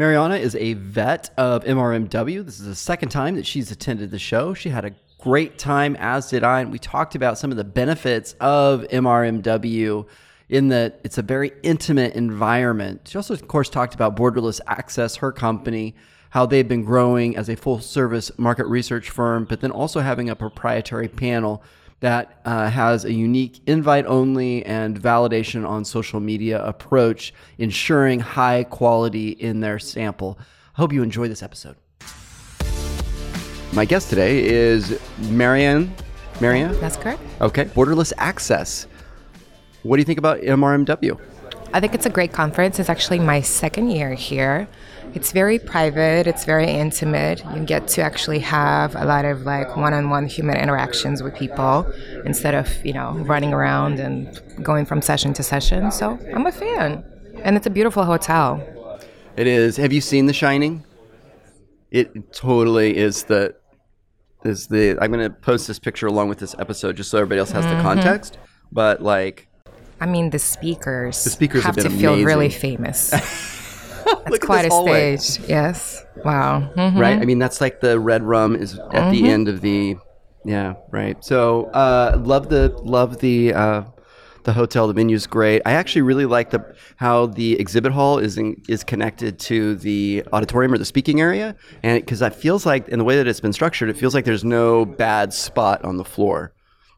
Mariana is a vet of MRMW. This is the second time that she's attended the show. She had a great time, as did I, and we talked about some of the benefits of MRMW in that it's a very intimate environment. She also, of course, talked about Borderless Access, her company, how they've been growing as a full service market research firm, but then also having a proprietary panel that uh, has a unique invite only and validation on social media approach, ensuring high quality in their sample. I hope you enjoy this episode. My guest today is Marianne. Marianne? That's correct. Okay, Borderless Access. What do you think about MRMW? I think it's a great conference. It's actually my second year here. It's very private, it's very intimate. You get to actually have a lot of like one-on-one human interactions with people instead of, you know, running around and going from session to session. So, I'm a fan. And it's a beautiful hotel. It is. Have you seen The Shining? It totally is the is the I'm going to post this picture along with this episode just so everybody else has the mm-hmm. context. But like I mean, the speakers, The speakers have, have to feel really famous. That's quite a hallway. stage. Yes. Wow. Mhm. right? I mean, that's like the red rum is at the end of the, yeah, right. So, uh, love the love the uh, the hotel. The menu's great. I actually really like the how the exhibit hall is in, is connected to the auditorium or the speaking area, and because that feels like in the way that it's been structured, it feels like there's no bad spot on the floor,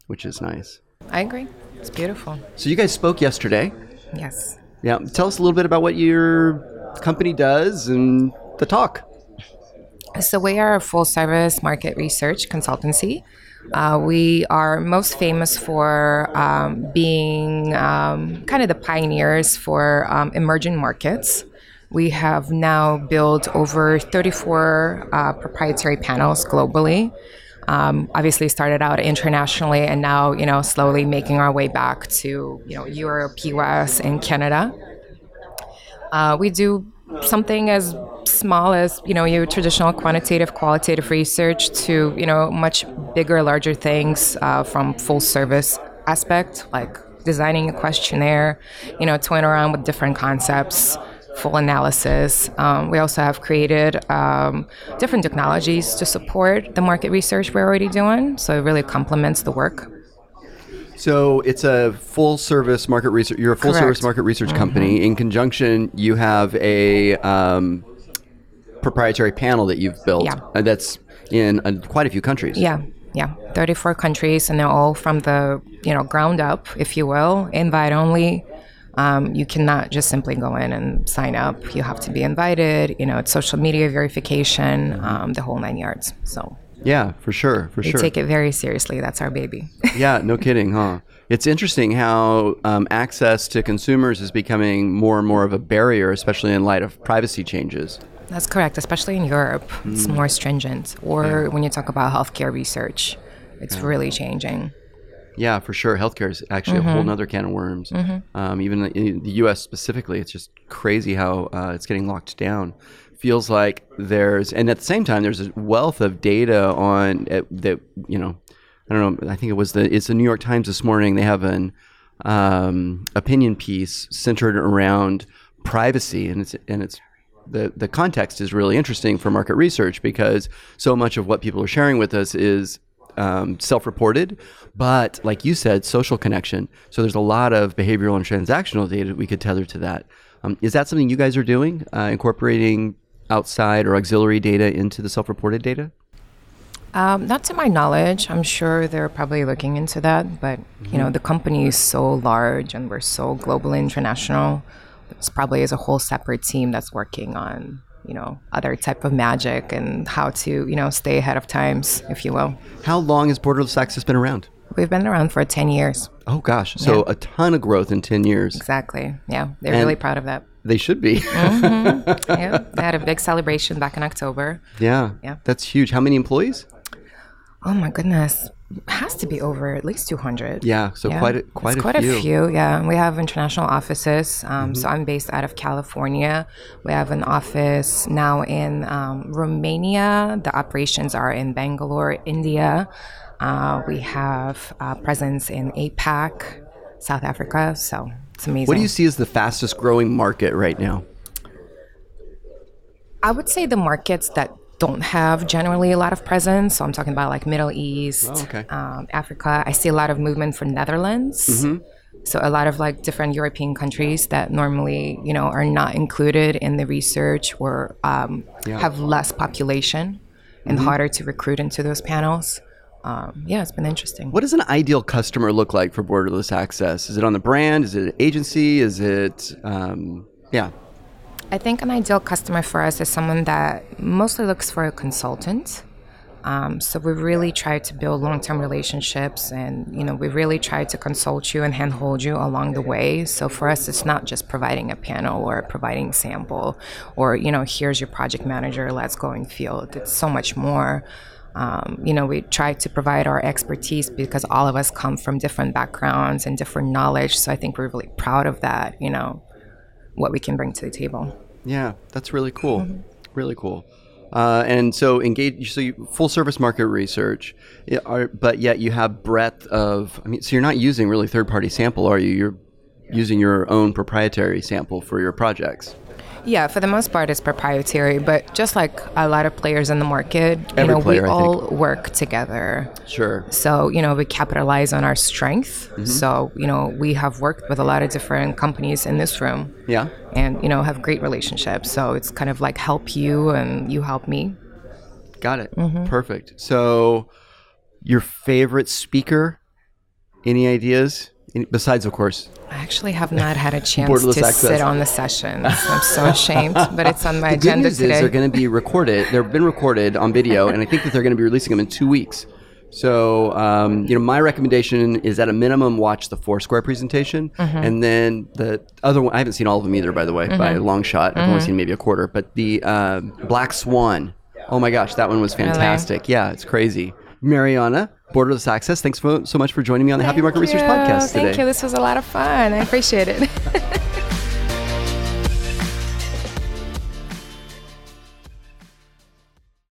which is nice. I agree. It's beautiful. So, you guys spoke yesterday. Yes. Yeah, tell us a little bit about what your company does and the talk. So we are a full service market research consultancy. Uh, we are most famous for um, being um, kind of the pioneers for um, emerging markets. We have now built over 34 uh, proprietary panels globally. Um, obviously, started out internationally, and now you know slowly making our way back to you know Europe, U.S., and Canada. Uh, we do something as small as you know your traditional quantitative qualitative research to you know much bigger larger things uh, from full service aspect like designing a questionnaire you know toying around with different concepts full analysis um, we also have created um, different technologies to support the market research we're already doing so it really complements the work So it's a full service market research. You're a full service Correct. Mm-hmm. market research company. In conjunction, you have a um, proprietary panel that you've built. Yeah. uh, that's in uh, quite a few countries. Yeah, yeah. 34 countries, and they're all from the, you know, ground up, if you will, invite only. Um, you cannot just simply go in and sign up. You have to be invited. You know, it's social media verification, um, the whole nine yards. So Yeah, for sure, for we sure. take it very seriously. That's our baby. yeah, no kidding, huh? It's interesting how um, access to consumers is becoming more and more of a barrier, especially in light of privacy changes. That's correct, especially in Europe. It's more stringent. Or when you talk about healthcare research, it's really changing. Yeah, for sure. Healthcare is actually a whole nother can of worms. Um, even in the U.S. specifically, it's just crazy how uh, it's getting locked down. Feels like there's, and at the same time, there's a wealth of data on uh, that. You know, I don't know. I think it was the it's the New York Times this morning. They have an um, opinion piece centered around privacy, and it's and it's the the context is really interesting for market research because so much of what people are sharing with us is um, self-reported, but like you said, social connection. So there's a lot of behavioral and transactional data we could tether to that. Um, is that something you guys are doing, uh, incorporating outside or auxiliary data into the self-reported data? Um, not to my knowledge. I'm sure they're probably looking into that, but you know, the company is so large and we're so global and international. It's probably is a whole separate team that's working on you know other type of magic and how to you know stay ahead of times, if you will. How long has Borderless Access been around? We've been around for 10 years. Oh gosh, so Yeah. a ton of growth in 10 years. Exactly. Yeah, they're And- really proud of that. They should be. Mm-hmm. Yeah, they had a big celebration back in October. yeah. Yeah. That's huge. How many employees? Oh my goodness, has to be over at least 200. Yeah, so quite a, quite, it's a, quite few. Mm-hmm. a few. Yeah, we have international offices. Um, So I'm based out of California. We have an office now in um, Romania. The operations are in Bangalore, India. Uh, we have uh, presence in APAC, South Africa. So it's amazing. What do you see as the fastest growing market right now? I would say the markets that don't have generally a lot of presence. So I'm talking about like Middle East, Oh, okay. um, Africa. I see a lot of movement from Netherlands. Mm-hmm. So a lot of like different European countries that normally you know are not included in the research or um, Yeah. have less population and Mm-hmm. harder to recruit into those panels. Um, yeah, it's been interesting. What does an ideal customer look like for borderless access? Is it on the brand? Is it an agency? Is it, um, yeah. I think an ideal customer for us is someone that mostly looks for a consultant. Um, so we really try to build long-term relationships, and you know we really try to consult you and handhold you along the way. So for us, it's not just providing a panel or providing sample, or you know here's your project manager, let's go in field. It's so much more. Um, you know, we try to provide our expertise because all of us come from different backgrounds and different knowledge. So I think we're really proud of that. You know, what we can bring to the table. Yeah, that's really cool. Mm-hmm. Really cool. Uh, and so engage. So you, full service market research, are, but yet you have breadth of. I mean, so you're not using really third party sample, are you? You're using your own proprietary sample for your projects. Yeah, for the most part, it's proprietary. But just like a lot of players in the market, you know, player, we all work together. Sure. So you know, we capitalize on our strength. Mm-hmm. So you know, we have worked with a lot of different companies in this room, Yeah. and you know, have great relationships. So it's kind of like help you and you help me. Got it. Mm-hmm. Perfect. So, your favorite speaker? Any ideas? Besides, of course, I actually have not had a chance to access. sit on the sessions. I'm so ashamed, but it's on my the good agenda news today. is they're going to be recorded. They've been recorded on video, and I think that they're going to be releasing them in two weeks. So, um, you know, my recommendation is at a minimum watch the Foursquare presentation, Mm-hmm. and then the other one. I haven't seen all of them either, by the way, by a Mm-hmm. long shot. I've only seen maybe a quarter. But the uh, Black Swan. Oh my gosh, that one was fantastic. Yeah, it's crazy. Mariana, Borderless Access. Thanks so so much for joining me on the Happy Market Thank Research you. Podcast Thank today. you. This was a lot of fun. I appreciate it.